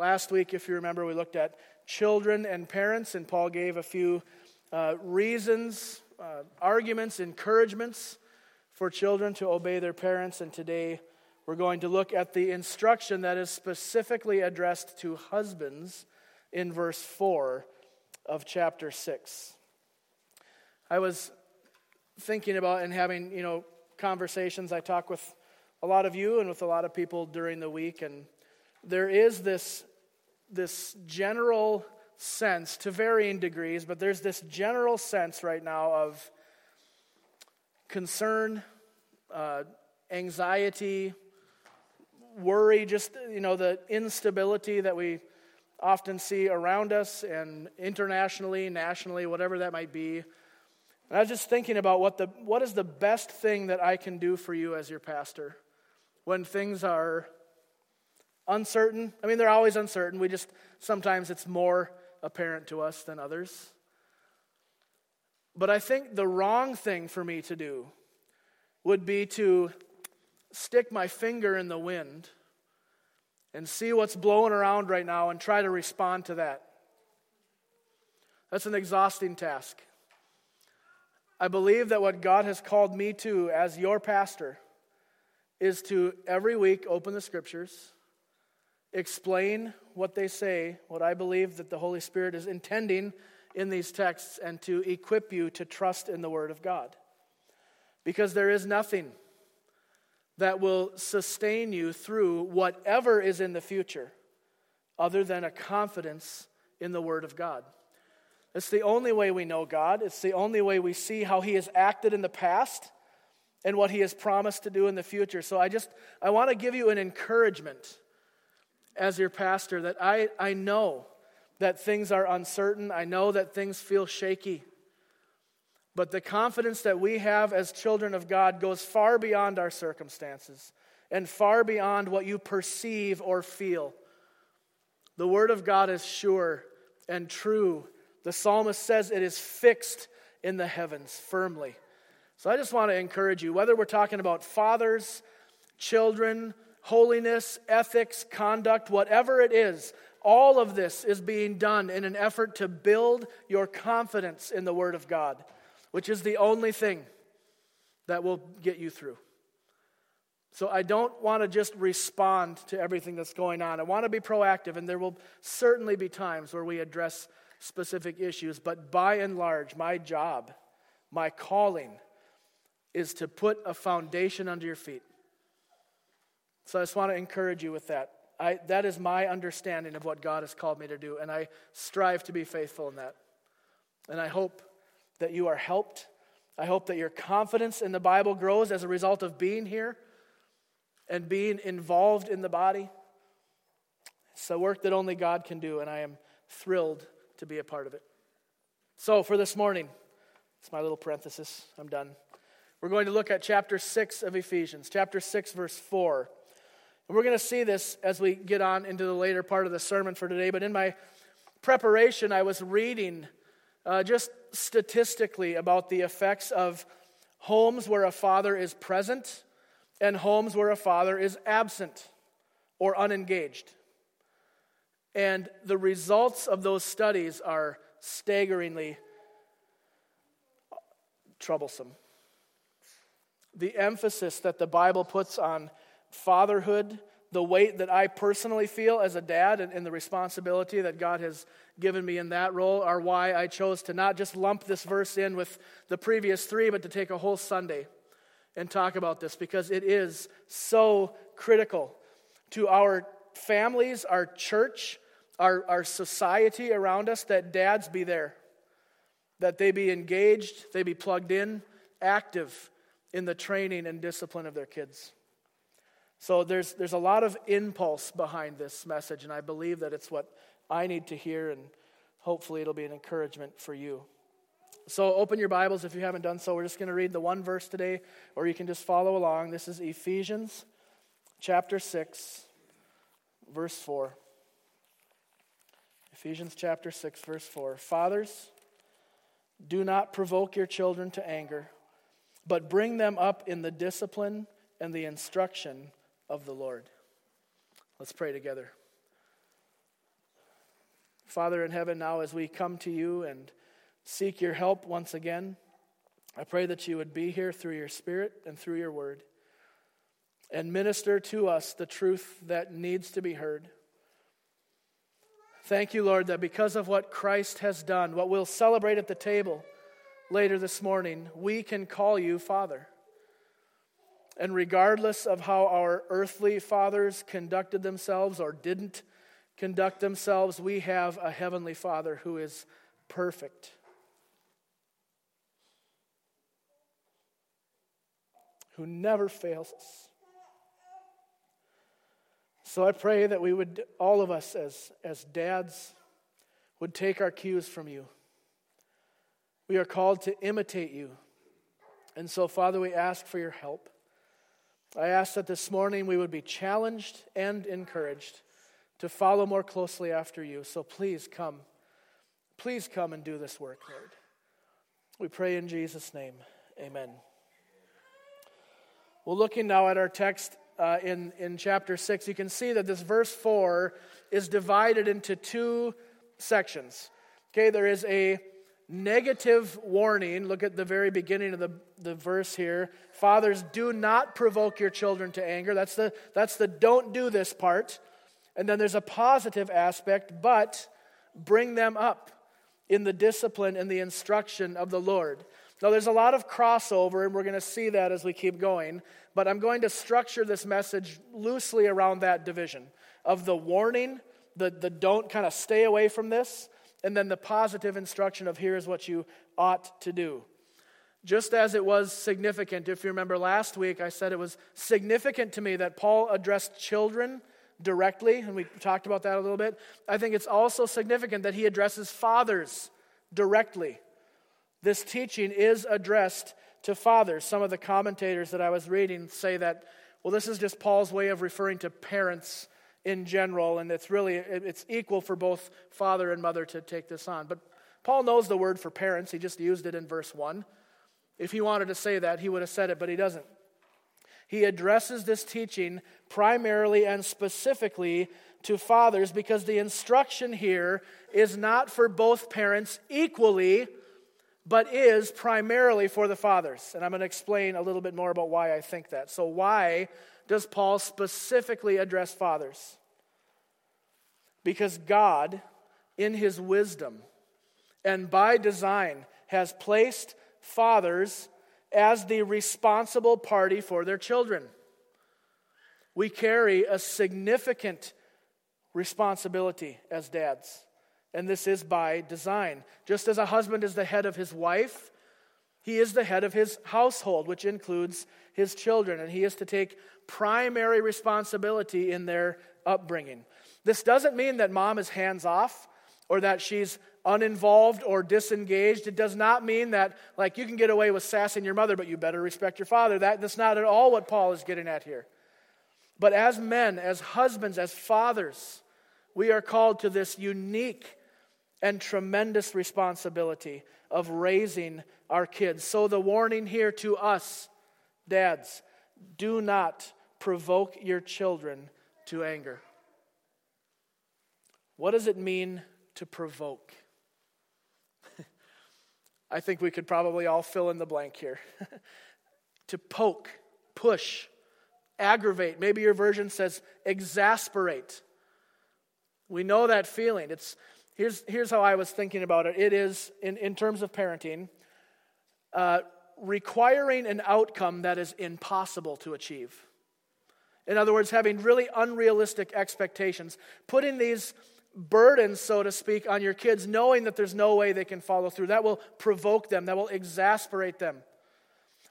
last week, if you remember, we looked at children and parents, and Paul gave a few uh, reasons, uh, arguments, encouragements for children to obey their parents. And today we're going to look at the instruction that is specifically addressed to husbands in verse 4 of chapter 6. I was thinking about and having, you know, conversations. I talk with a lot of you and with a lot of people during the week, and there is this, this general sense, to varying degrees, but there's this general sense right now of concern, uh, anxiety, worry, just, you know, the instability that we often see around us and internationally, nationally, whatever that might be. And I was just thinking about what, the, what is the best thing that I can do for you as your pastor when things are uncertain. I mean, they're always uncertain. We just, sometimes it's more apparent to us than others. But I think the wrong thing for me to do would be to stick my finger in the wind and see what's blowing around right now and try to respond to that. That's an exhausting task. I believe that what God has called me to as your pastor is to every week open the scriptures, explain what they say, what I believe that the Holy Spirit is intending in these texts, and to equip you to trust in the Word of God. Because there is nothing that will sustain you through whatever is in the future other than a confidence in the Word of God. It's the only way we know God. It's the only way we see how He has acted in the past and what He has promised to do in the future. So I just, I want to give you an encouragement as your pastor that I, I know that things are uncertain. I know that things feel shaky. But the confidence that we have as children of God goes far beyond our circumstances and far beyond what you perceive or feel. The Word of God is sure and true. The psalmist says it is fixed in the heavens firmly. So I just want to encourage you, whether we're talking about fathers, children, holiness, ethics, conduct, whatever it is, all of this is being done in an effort to build your confidence in the Word of God which is the only thing that will get you through. So I don't want to just respond to everything that's going on. I want to be proactive, and there will certainly be times where we address specific issues, but by and large, my job, my calling, is to put a foundation under your feet. So I just want to encourage you with that. I, that is my understanding of what God has called me to do, and I strive to be faithful in that. And I hope that you are helped. I hope that your confidence in the Bible grows as a result of being here and being involved in the body. It's a work that only God can do, and I am thrilled to be a part of it. So, for this morning, it's my little parenthesis. I'm done. We're going to look at chapter 6 of Ephesians, chapter 6, verse 4. We're going to see this as we get on into the later part of the sermon for today. But in my preparation, I was reading uh, just statistically about the effects of homes where a father is present and homes where a father is absent or unengaged. And the results of those studies are staggeringly troublesome. The emphasis that the Bible puts on fatherhood the weight that I personally feel as a dad and, and, the responsibility that God has given me in that role are why I chose to not just lump this verse in with the previous three, but to take a whole Sunday and talk about this because it is so critical to our families, our church, our, our society around us that dads be there, that they be engaged, they be plugged in, active in the training and discipline of their kids. So there's, there's a lot of impulse behind this message, and I believe that it's what I need to hear, and hopefully it'll be an encouragement for you. So open your Bibles if you haven't done so. We're just going to read the one verse today, or you can just follow along. This is Ephesians chapter 6, verse 4. Ephesians chapter 6, verse 4. Fathers, do not provoke your children to anger, but bring them up in the discipline and the instruction of the Lord. Let's pray together. Father in heaven, now as we come to you and seek your help once again, I pray that you would be here through your Spirit and through your word and minister to us the truth that needs to be heard. Thank you, Lord, that because of what Christ has done, what we'll celebrate at the table later this morning, we can call you Father. And regardless of how our earthly fathers conducted themselves or didn't conduct themselves, we have a heavenly Father who is perfect. Who never fails us. So I pray that we would, all of us as, as dads, would take our cues from you. We are called to imitate you. And so, Father, we ask for your help. I ask that this morning we would be challenged and encouraged to follow more closely after you. So please come. Please come and do this work, Lord. We pray in Jesus' name. Amen. Well, looking now at our text uh, in, in chapter 6, you can see that this verse 4 is divided into two sections. Okay, there is a negative warning. Look at the very beginning of the, the verse here. Fathers, do not provoke your children to anger. That's the, that's the don't do this part. And then there's a positive aspect, but bring them up in the discipline and the instruction of the Lord. Now, there's a lot of crossover, and we're going to see that as we keep going, but I'm going to structure this message loosely around that division of the warning, the, the don't kind of stay away from this, and then the positive instruction of here's what you ought to do. Just as it was significant, if you remember last week, I said it was significant to me that Paul addressed children directly, and we talked about that a little bit. I think it's also significant that he addresses fathers directly. This teaching is addressed to fathers. Some of the commentators that I was reading say that, well, this is just Paul's way of referring to parents in general, and it's really it's equal for both father and mother to take this on. But Paul knows the word for parents. He just used it in verse 1. If he wanted to say that, he would have said it, but he doesn't he addresses this teaching primarily and specifically to fathers because the instruction here is not for both parents equally, but is primarily for the fathers. And I'm going to explain a little bit more about why I think that. So, why does Paul specifically address fathers? Because God, in his wisdom and by design, has placed fathers as the responsible party for their children. We carry a significant responsibility as dads, and this is by design. Just as a husband is the head of his wife, he is the head of his household, which includes his children, and he is to take primary responsibility in their upbringing. This doesn't mean that mom is hands off or that she's uninvolved or disengaged. It does not mean that, like, you can get away with sassing your mother, but you better respect your father. That, that's not at all what Paul is getting at here. But as men, as husbands, as fathers, we are called to this unique and tremendous responsibility of raising our kids. So, the warning here to us, dads, do not provoke your children to anger. What does it mean to provoke? I think we could probably all fill in the blank here. to poke, push, aggravate. Maybe your version says exasperate. We know that feeling. It's, here's, here's how I was thinking about it it is, in, in terms of parenting, uh, requiring an outcome that is impossible to achieve. In other words, having really unrealistic expectations, putting these burdens, so to speak, on your kids, knowing that there's no way they can follow through. That will provoke them, that will exasperate them.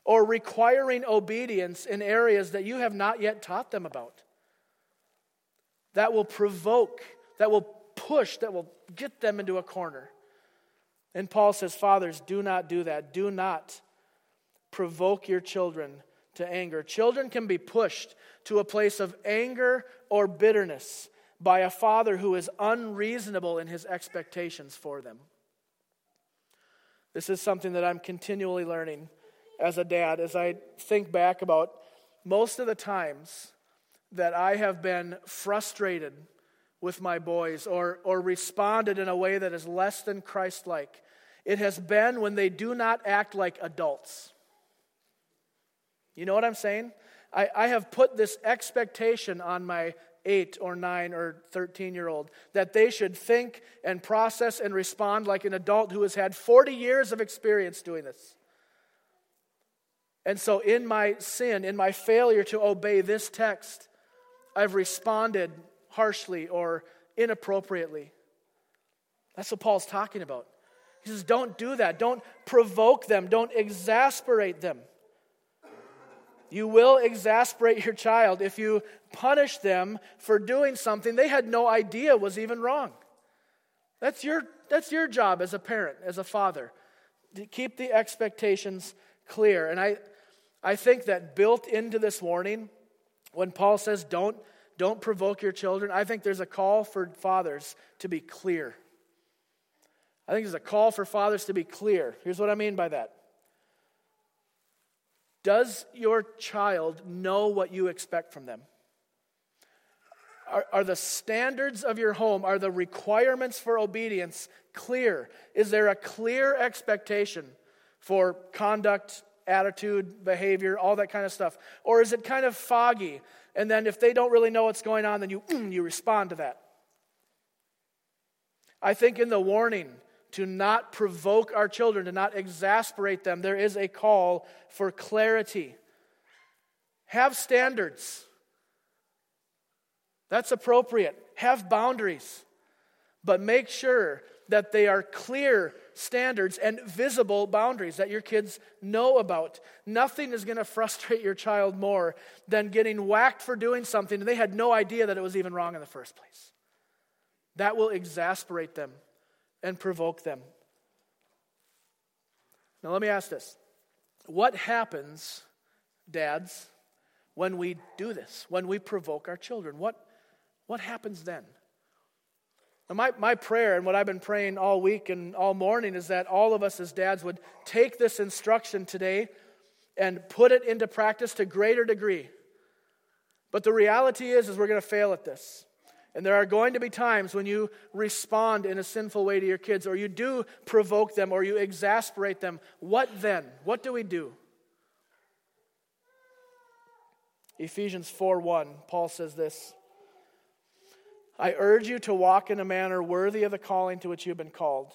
Or requiring obedience in areas that you have not yet taught them about. That will provoke, that will push, that will get them into a corner. And Paul says, Fathers, do not do that. Do not provoke your children to anger. Children can be pushed to a place of anger or bitterness by a father who is unreasonable in his expectations for them. This is something that I'm continually learning as a dad as I think back about most of the times that I have been frustrated with my boys or, or responded in a way that is less than Christ like. It has been when they do not act like adults. You know what I'm saying? I, I have put this expectation on my eight or nine or 13 year old that they should think and process and respond like an adult who has had 40 years of experience doing this. And so, in my sin, in my failure to obey this text, I've responded harshly or inappropriately. That's what Paul's talking about. He says, Don't do that. Don't provoke them. Don't exasperate them. You will exasperate your child if you punish them for doing something they had no idea was even wrong. That's your, that's your job as a parent, as a father, to keep the expectations clear. And I, I think that built into this warning, when Paul says, don't, don't provoke your children, I think there's a call for fathers to be clear. I think there's a call for fathers to be clear. Here's what I mean by that does your child know what you expect from them? Are, are, the standards of your home, are the requirements for obedience clear? Is there a clear expectation for conduct, attitude, behavior, all that kind of stuff? Or is it kind of foggy? And then if they don't really know what's going on, then you, mm, you respond to that. I think in the warning, to not provoke our children, to not exasperate them. There is a call for clarity. Have standards. That's appropriate. Have boundaries. But make sure that they are clear standards and visible boundaries that your kids know about. Nothing is going to frustrate your child more than getting whacked for doing something and they had no idea that it was even wrong in the first place. That will exasperate them and provoke them. Now, let me ask this What happens, dads, when we do this, when we provoke our children? What, what happens then? My, my prayer and what I've been praying all week and all morning is that all of us as dads would take this instruction today and put it into practice to greater degree. But the reality is, is we're going to fail at this. And there are going to be times when you respond in a sinful way to your kids, or you do provoke them, or you exasperate them. What then? What do we do? Ephesians 4 1, Paul says this I urge you to walk in a manner worthy of the calling to which you have been called,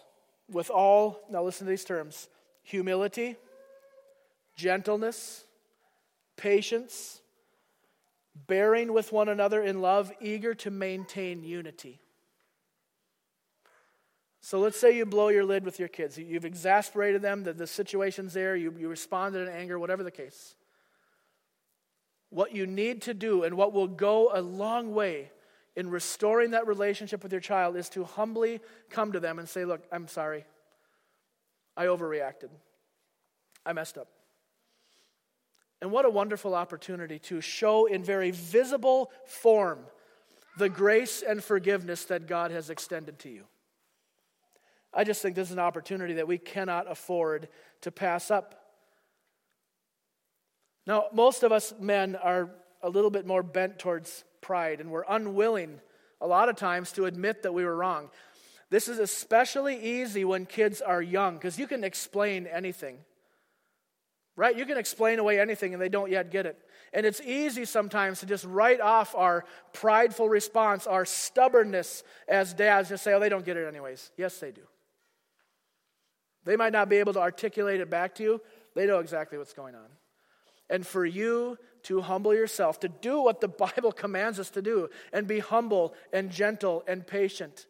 with all, now listen to these terms humility, gentleness, patience bearing with one another in love, eager to maintain unity. So let's say you blow your lid with your kids. You've exasperated them, the, the situation's there, you, you responded in anger, whatever the case. What you need to do and what will go a long way in restoring that relationship with your child is to humbly come to them and say, Look, I'm sorry. I overreacted. I messed up. And what a wonderful opportunity to show in very visible form the grace and forgiveness that God has extended to you. I just think this is an opportunity that we cannot afford to pass up. Now, most of us men are a little bit more bent towards pride, and we're unwilling a lot of times to admit that we were wrong. This is especially easy when kids are young because you can explain anything. Right? You can explain away anything and they don't yet get it. And it's easy sometimes to just write off our prideful response, our stubbornness as dads, just say, oh, they don't get it anyways. Yes, they do. They might not be able to articulate it back to you, they know exactly what's going on. And for you to humble yourself, to do what the Bible commands us to do, and be humble and gentle and patient.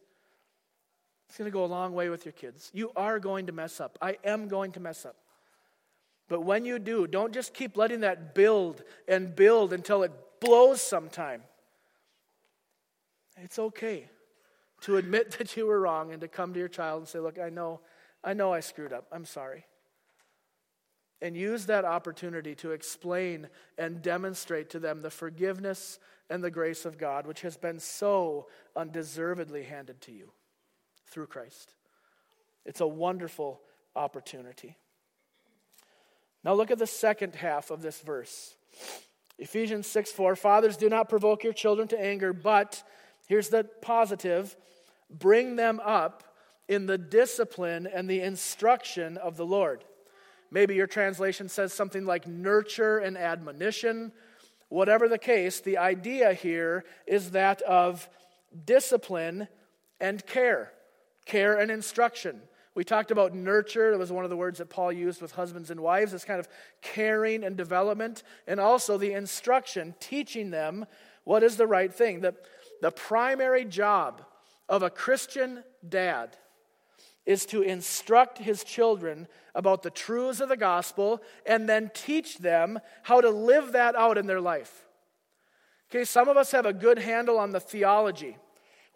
It's going to go a long way with your kids. You are going to mess up. I am going to mess up. But when you do, don't just keep letting that build and build until it blows sometime. It's okay to admit that you were wrong and to come to your child and say, Look, I know, I know I screwed up. I'm sorry. And use that opportunity to explain and demonstrate to them the forgiveness and the grace of God, which has been so undeservedly handed to you through Christ. It's a wonderful opportunity. Now look at the second half of this verse. Ephesians 6 4 Fathers, do not provoke your children to anger, but Here's the positive bring them up in the discipline and the instruction of the Lord. Maybe your translation says something like nurture and admonition. Whatever the case, the idea here is that of discipline and care, care and instruction. We talked about nurture. That was one of the words that Paul used with husbands and wives. This kind of caring and development. And also the instruction, teaching them what is the right thing. The, the primary job of a Christian dad is to instruct his children about the truths of the gospel and then teach them how to live that out in their life. Okay, some of us have a good handle on the theology.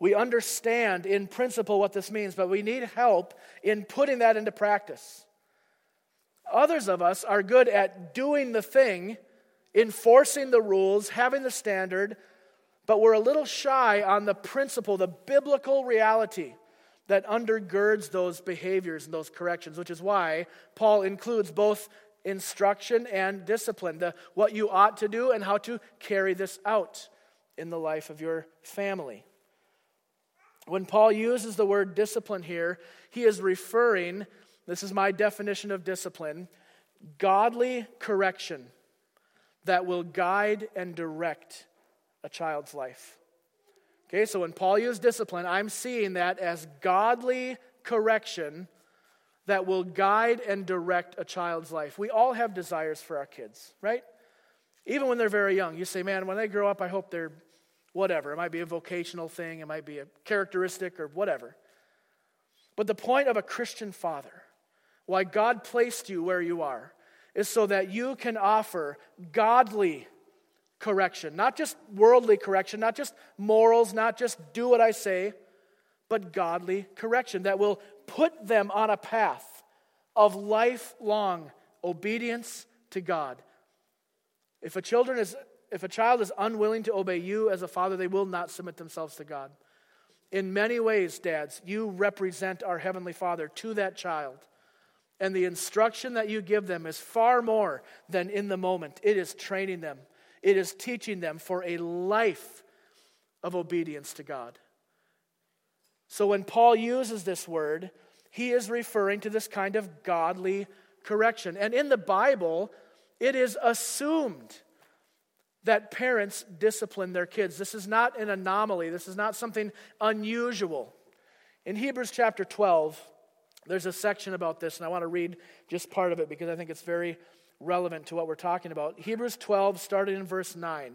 We understand in principle what this means, but we need help in putting that into practice. Others of us are good at doing the thing, enforcing the rules, having the standard, but we're a little shy on the principle, the biblical reality that undergirds those behaviors and those corrections, which is why Paul includes both instruction and discipline, the, what you ought to do and how to carry this out in the life of your family. When Paul uses the word discipline here, he is referring, this is my definition of discipline, godly correction that will guide and direct a child's life. Okay, so when Paul used discipline, I'm seeing that as godly correction that will guide and direct a child's life. We all have desires for our kids, right? Even when they're very young. You say, man, when they grow up, I hope they're whatever. It might be a vocational thing, it might be a characteristic or whatever. But the point of a Christian father, why God placed you where you are, is so that you can offer godly correction, not just worldly correction, not just morals, not just do what I say, but godly correction that will put them on a path of lifelong obedience to God. If a children is if a child is unwilling to obey you as a father, they will not submit themselves to God. In many ways, dads, you represent our Heavenly Father to that child. And the instruction that you give them is far more than in the moment. It is training them, it is teaching them for a life of obedience to God. So when Paul uses this word, he is referring to this kind of godly correction. And in the Bible, it is assumed that parents discipline their kids. This is not an anomaly, this is not something unusual. In Hebrews chapter 12, there's a section about this, and I want to read just part of it because I think it's very relevant to what we're talking about. Hebrews 12, starting in verse 9.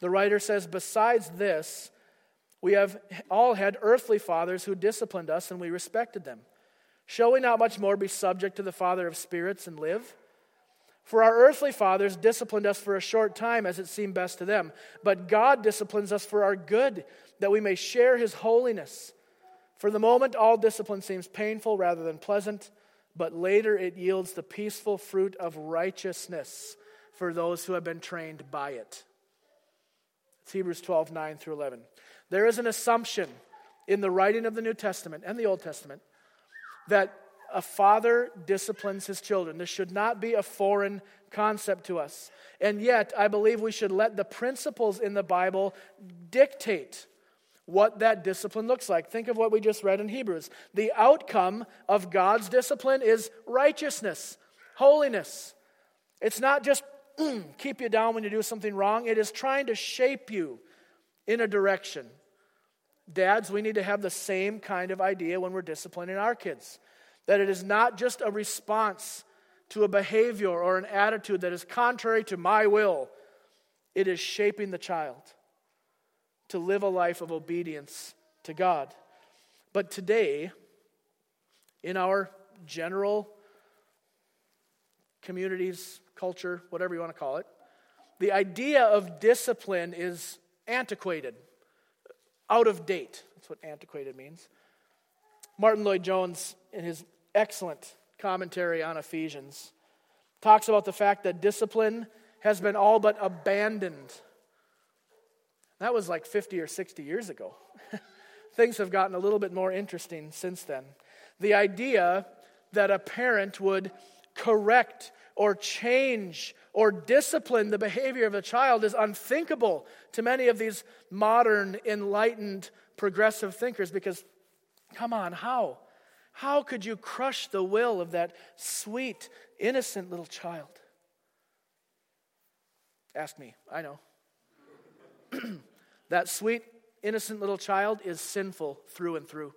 The writer says, Besides this, we have all had earthly fathers who disciplined us, and we respected them. Shall we not much more be subject to the Father of spirits and live? For our earthly fathers disciplined us for a short time as it seemed best to them, but God disciplines us for our good, that we may share his holiness. For the moment, all discipline seems painful rather than pleasant, but later it yields the peaceful fruit of righteousness for those who have been trained by it. It's Hebrews 12, 9 through 11. There is an assumption in the writing of the New Testament and the Old Testament that a father disciplines his children. This should not be a foreign concept to us. And yet, I believe we should let the principles in the Bible dictate what that discipline looks like. Think of what we just read in Hebrews. The outcome of God's discipline is righteousness, holiness. It's not just mm, keep you down when you do something wrong, it is trying to shape you in a direction. Dads, we need to have the same kind of idea when we're disciplining our kids. That it is not just a response to a behavior or an attitude that is contrary to my will, it is shaping the child to live a life of obedience to God. But today, in our general communities, culture, whatever you want to call it, the idea of discipline is antiquated, out of date. That's what antiquated means. Martyn Lloyd-Jones, in his excellent commentary on Ephesians. Talks about the fact that discipline has been all but abandoned. That was like 50 or 60 years ago. Things have gotten a little bit more interesting since then. The idea that a parent would correct or change or discipline the behavior of a child is unthinkable to many of these modern, enlightened, progressive thinkers because, come on, how? How could you crush the will of that sweet, innocent little child? Ask me, I know. that sweet, innocent little child is sinful through and through,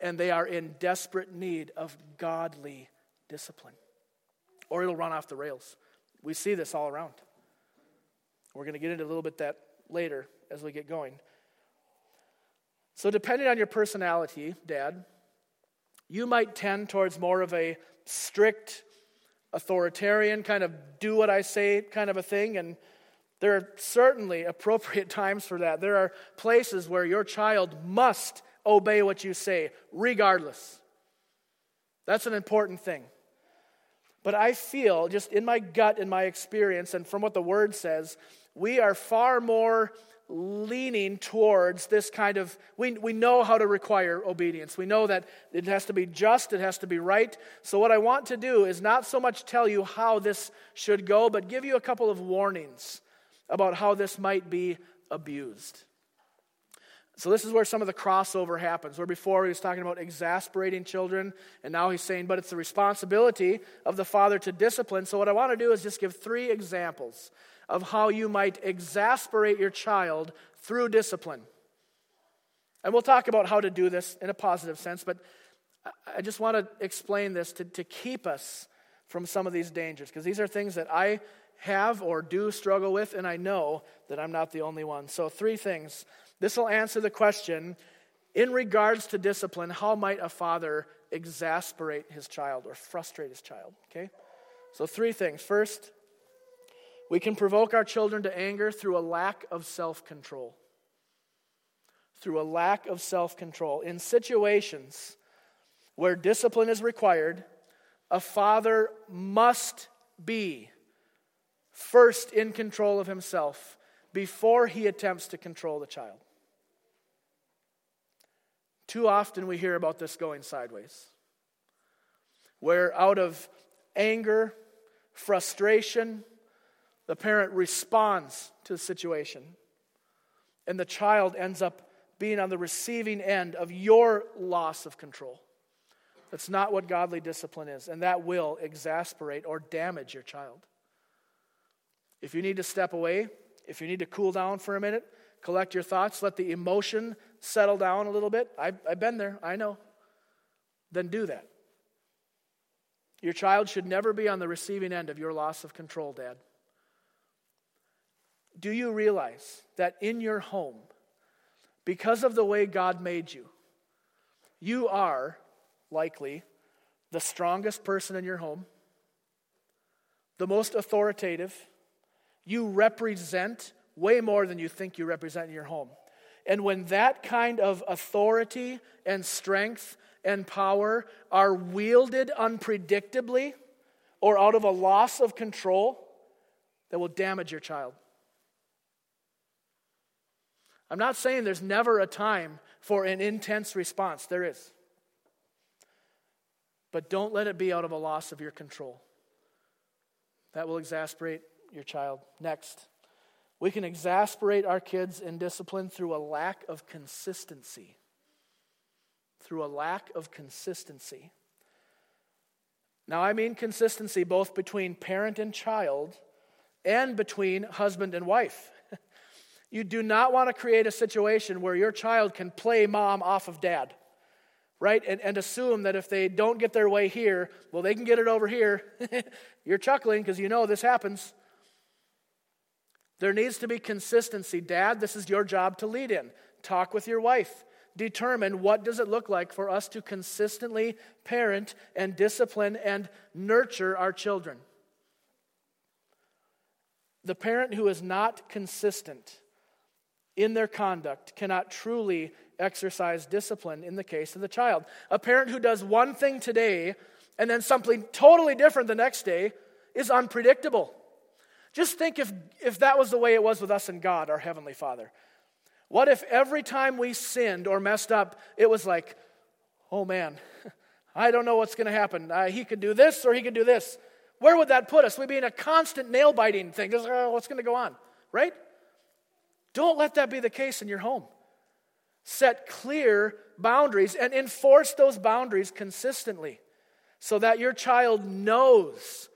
and they are in desperate need of godly discipline, or it'll run off the rails. We see this all around. We're going to get into a little bit that later as we get going. So, depending on your personality, Dad, you might tend towards more of a strict, authoritarian, kind of do what I say kind of a thing. And there are certainly appropriate times for that. There are places where your child must obey what you say, regardless. That's an important thing. But I feel, just in my gut, in my experience, and from what the word says, we are far more leaning towards this kind of we, we know how to require obedience we know that it has to be just it has to be right so what i want to do is not so much tell you how this should go but give you a couple of warnings about how this might be abused so this is where some of the crossover happens where before he was talking about exasperating children and now he's saying but it's the responsibility of the father to discipline so what i want to do is just give three examples of how you might exasperate your child through discipline. And we'll talk about how to do this in a positive sense, but I just want to explain this to, to keep us from some of these dangers, because these are things that I have or do struggle with, and I know that I'm not the only one. So, three things. This will answer the question in regards to discipline how might a father exasperate his child or frustrate his child? Okay? So, three things. First, we can provoke our children to anger through a lack of self control. Through a lack of self control. In situations where discipline is required, a father must be first in control of himself before he attempts to control the child. Too often we hear about this going sideways, where out of anger, frustration, the parent responds to the situation, and the child ends up being on the receiving end of your loss of control. That's not what godly discipline is, and that will exasperate or damage your child. If you need to step away, if you need to cool down for a minute, collect your thoughts, let the emotion settle down a little bit. I, I've been there, I know. Then do that. Your child should never be on the receiving end of your loss of control, Dad. Do you realize that in your home, because of the way God made you, you are likely the strongest person in your home, the most authoritative. You represent way more than you think you represent in your home. And when that kind of authority and strength and power are wielded unpredictably or out of a loss of control, that will damage your child. I'm not saying there's never a time for an intense response, there is. But don't let it be out of a loss of your control. That will exasperate your child. Next, we can exasperate our kids in discipline through a lack of consistency. Through a lack of consistency. Now, I mean consistency both between parent and child and between husband and wife. You do not want to create a situation where your child can play mom off of dad, right? And, and assume that if they don't get their way here, well, they can get it over here. You're chuckling because you know this happens. There needs to be consistency. Dad, this is your job to lead in. Talk with your wife. Determine what does it look like for us to consistently parent and discipline and nurture our children. The parent who is not consistent in their conduct cannot truly exercise discipline in the case of the child. A parent who does one thing today and then something totally different the next day is unpredictable. Just think if, if that was the way it was with us and God, our Heavenly Father. What if every time we sinned or messed up, it was like, oh man, I don't know what's going to happen. Uh, he could do this or he could do this. Where would that put us? We'd be in a constant nail biting thing. Just, oh, what's going to go on? Right? Don't let that be the case in your home. Set clear boundaries and enforce those boundaries consistently so that your child knows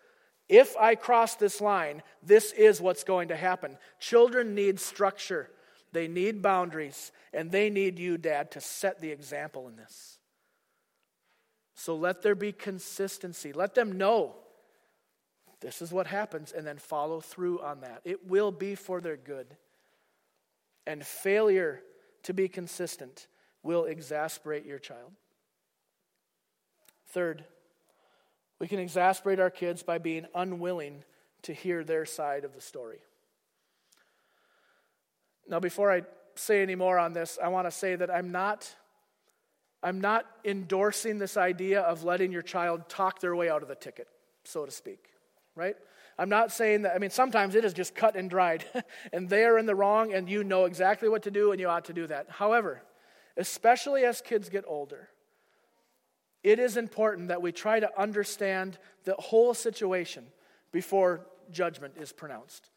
if I cross this line, this is what's going to happen. Children need structure, they need boundaries, and they need you, Dad, to set the example in this. So let there be consistency. Let them know this is what happens, and then follow through on that. It will be for their good. And failure to be consistent will exasperate your child. Third, we can exasperate our kids by being unwilling to hear their side of the story. Now, before I say any more on this, I want to say that I'm not, I'm not endorsing this idea of letting your child talk their way out of the ticket, so to speak, right? I'm not saying that, I mean, sometimes it is just cut and dried, and they are in the wrong, and you know exactly what to do, and you ought to do that. However, especially as kids get older, it is important that we try to understand the whole situation before judgment is pronounced.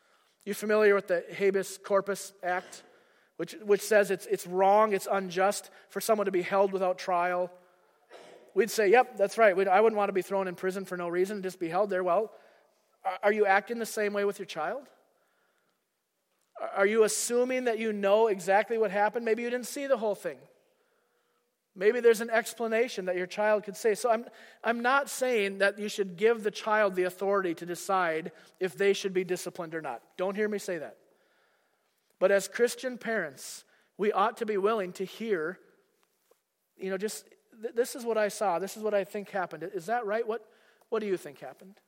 You familiar with the Habeas Corpus Act, which, which says it's, it's wrong, it's unjust for someone to be held without trial? We'd say, yep, that's right. We'd, I wouldn't want to be thrown in prison for no reason, just be held there. Well, are you acting the same way with your child? Are you assuming that you know exactly what happened? Maybe you didn't see the whole thing. Maybe there's an explanation that your child could say. So I'm, I'm not saying that you should give the child the authority to decide if they should be disciplined or not. Don't hear me say that. But as Christian parents, we ought to be willing to hear, you know, just this is what I saw, this is what I think happened. Is that right? What, what do you think happened?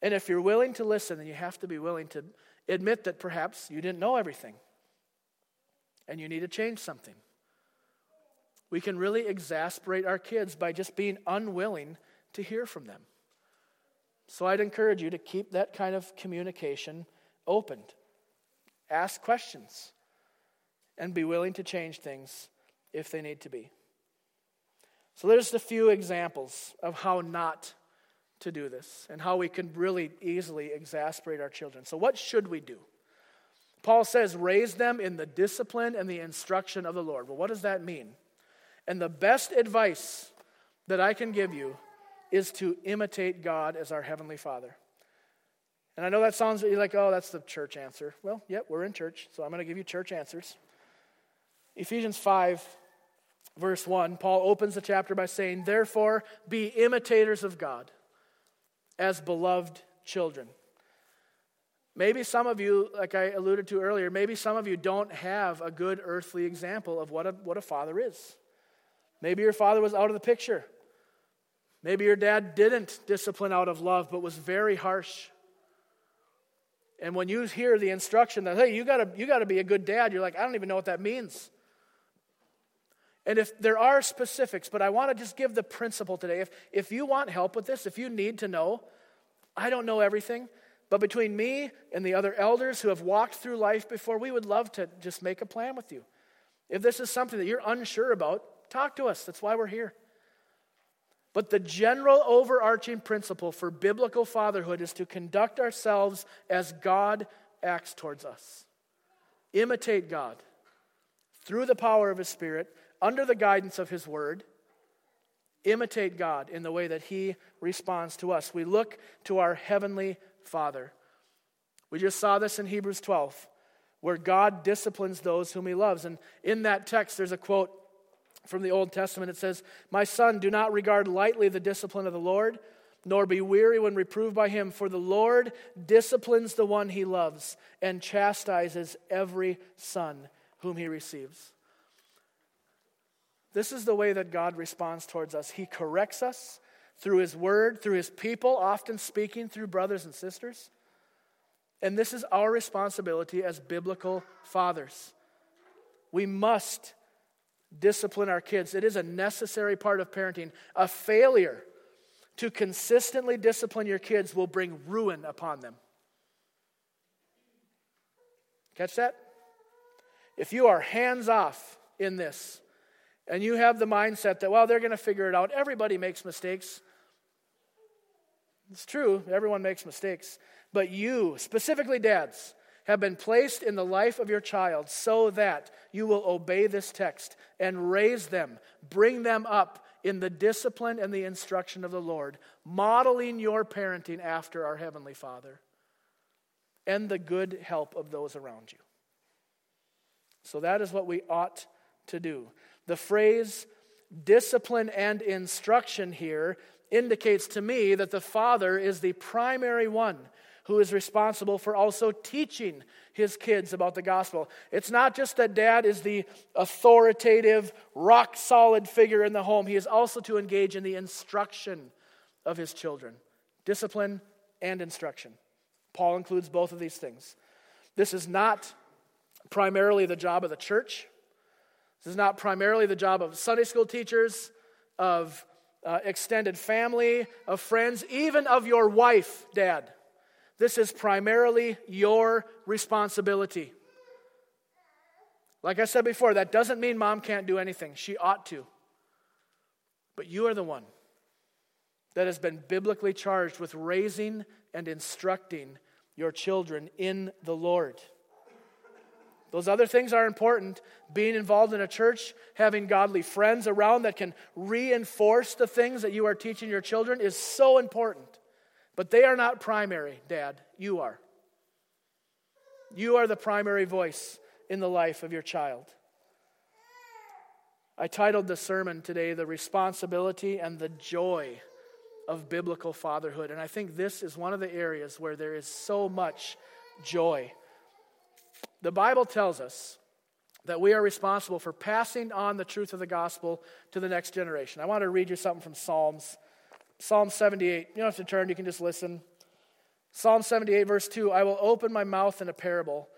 And if you're willing to listen, then you have to be willing to admit that perhaps you didn't know everything and you need to change something. We can really exasperate our kids by just being unwilling to hear from them. So I'd encourage you to keep that kind of communication opened. Ask questions and be willing to change things if they need to be. So there's a few examples of how not to do this and how we can really easily exasperate our children. So, what should we do? Paul says, raise them in the discipline and the instruction of the Lord. Well, what does that mean? And the best advice that I can give you is to imitate God as our Heavenly Father. And I know that sounds like, oh, that's the church answer. Well, yep, we're in church, so I'm going to give you church answers. Ephesians 5, verse 1, Paul opens the chapter by saying, Therefore, be imitators of God as beloved children. Maybe some of you, like I alluded to earlier, maybe some of you don't have a good earthly example of what a, what a father is. Maybe your father was out of the picture. Maybe your dad didn't discipline out of love, but was very harsh. And when you hear the instruction that, hey, you gotta, you gotta be a good dad, you're like, I don't even know what that means. And if there are specifics, but I want to just give the principle today. If, if you want help with this, if you need to know, I don't know everything, but between me and the other elders who have walked through life before, we would love to just make a plan with you. If this is something that you're unsure about, Talk to us. That's why we're here. But the general overarching principle for biblical fatherhood is to conduct ourselves as God acts towards us. Imitate God through the power of His Spirit, under the guidance of His Word. Imitate God in the way that He responds to us. We look to our Heavenly Father. We just saw this in Hebrews 12, where God disciplines those whom He loves. And in that text, there's a quote from the Old Testament. It says, My son, do not regard lightly the discipline of the Lord, nor be weary when reproved by him, for the Lord disciplines the one he loves and chastises every son whom he receives. This is the way that God responds towards us. He corrects us through his word, through his people, often speaking through brothers and sisters. And this is our responsibility as biblical fathers. We must discipline our kids. It is a necessary part of parenting. A failure to consistently discipline your kids will bring ruin upon them. Catch that? If you are hands off in this and you have the mindset that, well, they're going to figure it out, everybody makes mistakes, It's true, everyone makes mistakes. But you, specifically dads, have been placed in the life of your child so that you will obey this text and raise them, bring them up in the discipline and the instruction of the Lord, modeling your parenting after our Heavenly Father and the good help of those around you. So that is what we ought to do. The phrase discipline and instruction here indicates to me that the father is the primary one who is responsible for also teaching his kids about the gospel. It's not just that dad is the authoritative, rock solid figure in the home, he is also to engage in the instruction of his children discipline and instruction. Paul includes both of these things. This is not primarily the job of the church. This is not primarily the job of Sunday school teachers, of uh, extended family, of friends, even of your wife, dad. This is primarily your responsibility. Like I said before, that doesn't mean mom can't do anything. She ought to. But you are the one that has been biblically charged with raising and instructing your children in the Lord. Those other things are important. Being involved in a church, having godly friends around that can reinforce the things that you are teaching your children is so important. But they are not primary, Dad. You are. You are the primary voice in the life of your child. I titled the sermon today, The Responsibility and the Joy of Biblical Fatherhood. And I think this is one of the areas where there is so much joy. The Bible tells us that we are responsible for passing on the truth of the gospel to the next generation. I want to read you something from Psalms Psalm 78. You don't have to turn, you can just listen. Psalm 78, verse 2 I will open my mouth in a parable.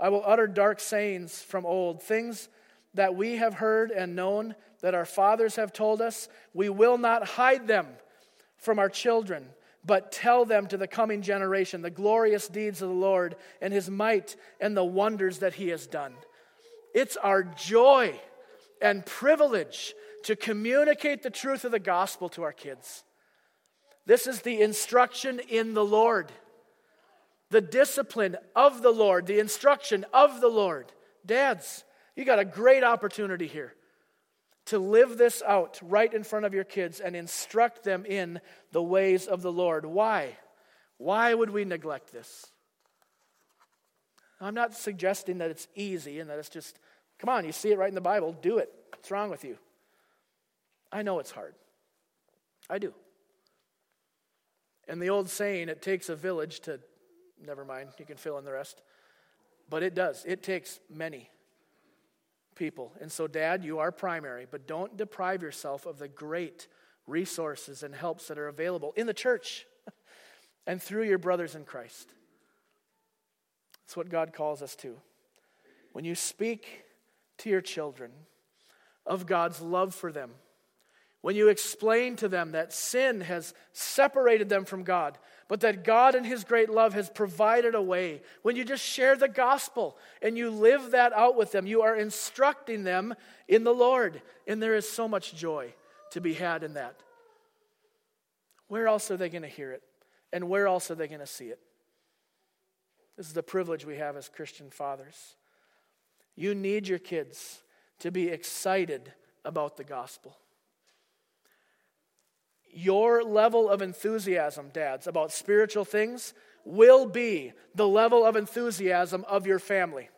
I will utter dark sayings from old, things that we have heard and known, that our fathers have told us. We will not hide them from our children, but tell them to the coming generation the glorious deeds of the Lord and his might and the wonders that he has done. It's our joy and privilege to communicate the truth of the gospel to our kids. This is the instruction in the Lord, the discipline of the Lord, the instruction of the Lord. Dads, you got a great opportunity here to live this out right in front of your kids and instruct them in the ways of the Lord. Why? Why would we neglect this? I'm not suggesting that it's easy and that it's just, come on, you see it right in the Bible, do it. What's wrong with you? I know it's hard. I do. And the old saying, it takes a village to, never mind, you can fill in the rest. But it does. It takes many people. And so, Dad, you are primary, but don't deprive yourself of the great resources and helps that are available in the church and through your brothers in Christ. That's what God calls us to. When you speak to your children of God's love for them, when you explain to them that sin has separated them from God, but that God in His great love has provided a way, when you just share the gospel and you live that out with them, you are instructing them in the Lord. And there is so much joy to be had in that. Where else are they going to hear it? And where else are they going to see it? This is the privilege we have as Christian fathers. You need your kids to be excited about the gospel your level of enthusiasm, dads, about spiritual things will be the level of enthusiasm of your family.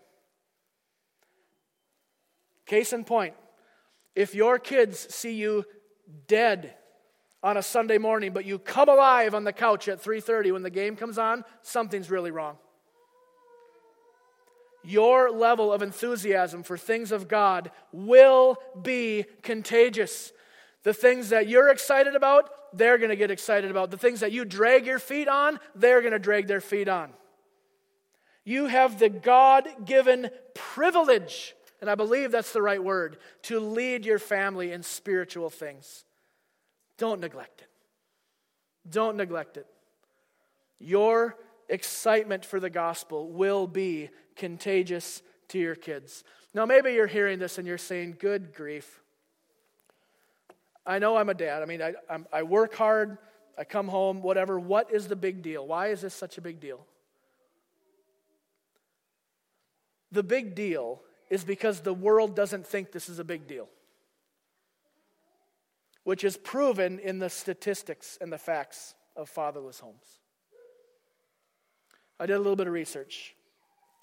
Case in point, if your kids see you dead on a Sunday morning, but you come alive on the couch at 3:30 when the game comes on, something's really wrong. Your level of enthusiasm for things of God will be contagious. The things that you're excited about, they're going to get excited about. The things that you drag your feet on, they're going to drag their feet on. You have the God given privilege, and I believe that's the right word, to lead your family in spiritual things. Don't neglect it. Don't neglect it. Your excitement for the gospel will be contagious to your kids. Now, maybe you're hearing this and you're saying, Good grief. I know I'm a dad. I mean, I, I'm, i work hard. I come home, whatever. What is the big deal? Why is this such a big deal? The big deal is because the world doesn't think this is a big deal, which is proven in the statistics and the facts of fatherless homes. I did a little bit of research.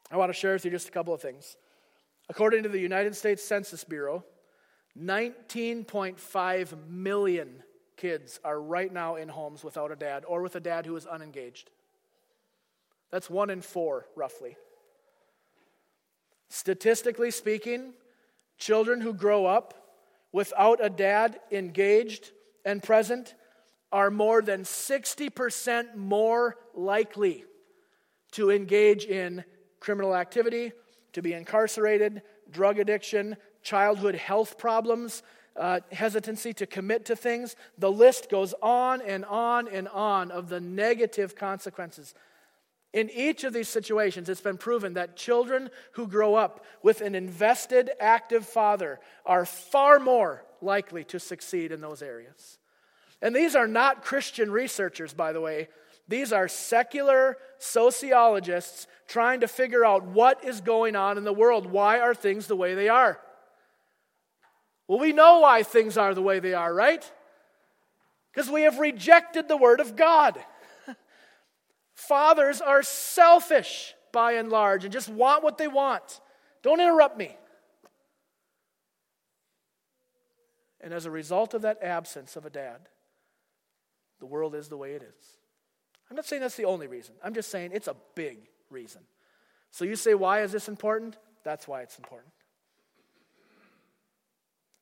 I want to share with you just a couple of things. According to the United States Census Bureau, 19.5 million kids are right now in homes without a dad or with a dad who is unengaged. That's one in four, roughly. Statistically speaking, children who grow up without a dad engaged and present are more than 60% more likely to engage in criminal activity, to be incarcerated, drug addiction, childhood health problems, uh, hesitancy to commit to things. The list goes on and on and on of the negative consequences. In each of these situations, it's been proven that children who grow up with an invested, active father are far more likely to succeed in those areas. And these are not Christian researchers, by the way. These are secular sociologists trying to figure out what is going on in the world. Why are things the way they are? Well, we know why things are the way they are, right? Because we have rejected the Word of God. Fathers are selfish by and large and just want what they want. Don't interrupt me. And as a result of that absence of a dad, the world is the way it is. I'm not saying that's the only reason. I'm just saying it's a big reason. So you say, why is this important? That's why it's important.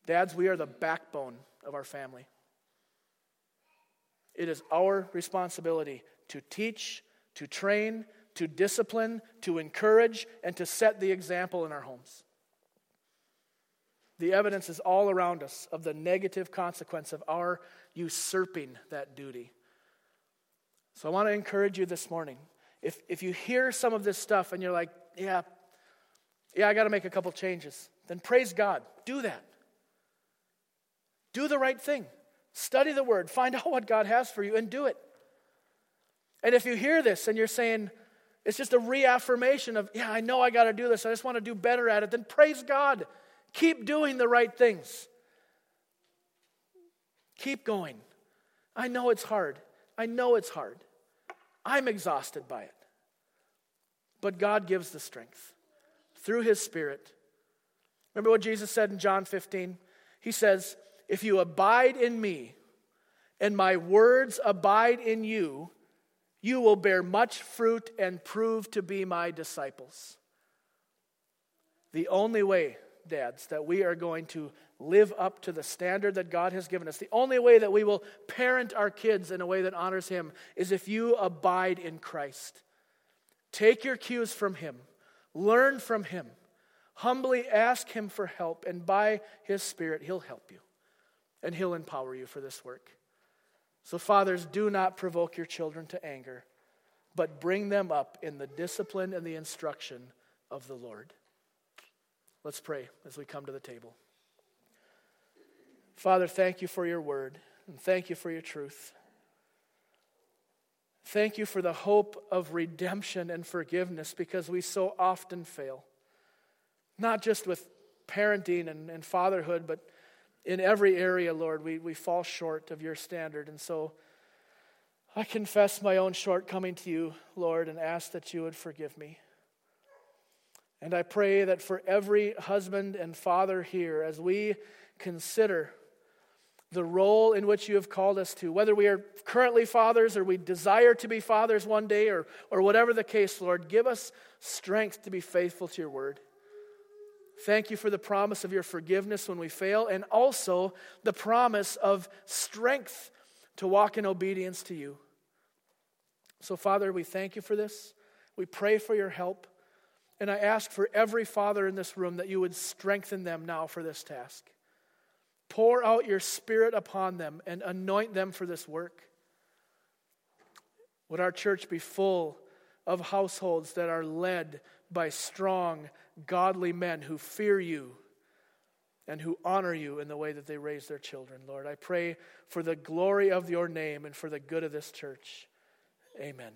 Dads, we are the backbone of our family. It is our responsibility to teach, to train, to discipline, to encourage, and to set the example in our homes. The evidence is all around us of the negative consequence of our usurping that duty. So I want to encourage you this morning. If, if you hear some of this stuff and you're like, yeah, yeah, I got to make a couple changes, then praise God. Do that. Do the right thing. Study the word. Find out what God has for you and do it. And if you hear this and you're saying, it's just a reaffirmation of, yeah, I know I got to do this. I just want to do better at it. Then praise God. Keep doing the right things. Keep going. I know it's hard. I know it's hard. I'm exhausted by it. But God gives the strength through His Spirit. Remember what Jesus said in John 15? He says, If you abide in me and my words abide in you, you will bear much fruit and prove to be my disciples. The only way, dads, that we are going to live up to the standard that God has given us. The only way that we will parent our kids in a way that honors Him is if you abide in Christ. Take your cues from Him, learn from Him, humbly ask Him for help, and by His Spirit, He'll help you and He'll empower you for this work. So, fathers, do not provoke your children to anger, but bring them up in the discipline and the instruction of the Lord. Let's pray as we come to the table. Father, thank you for your word and thank you for your truth. Thank you for the hope of redemption and forgiveness because we so often fail. Not just with parenting and, and fatherhood, but in every area, Lord, we, we fall short of your standard. And so I confess my own shortcoming to you, Lord, and ask that you would forgive me. And I pray that for every husband and father here, as we consider the role in which you have called us to, whether we are currently fathers or we desire to be fathers one day or, or whatever the case, Lord, give us strength to be faithful to your word. Thank you for the promise of your forgiveness when we fail, and also the promise of strength to walk in obedience to you. So, Father, we thank you for this. We pray for your help. And I ask for every father in this room that you would strengthen them now for this task. Pour out your Spirit upon them and anoint them for this work. Would our church be full of households that are led by strong, godly men who fear you and who honor you in the way that they raise their children. Lord, I pray for the glory of your name and for the good of this church. Amen.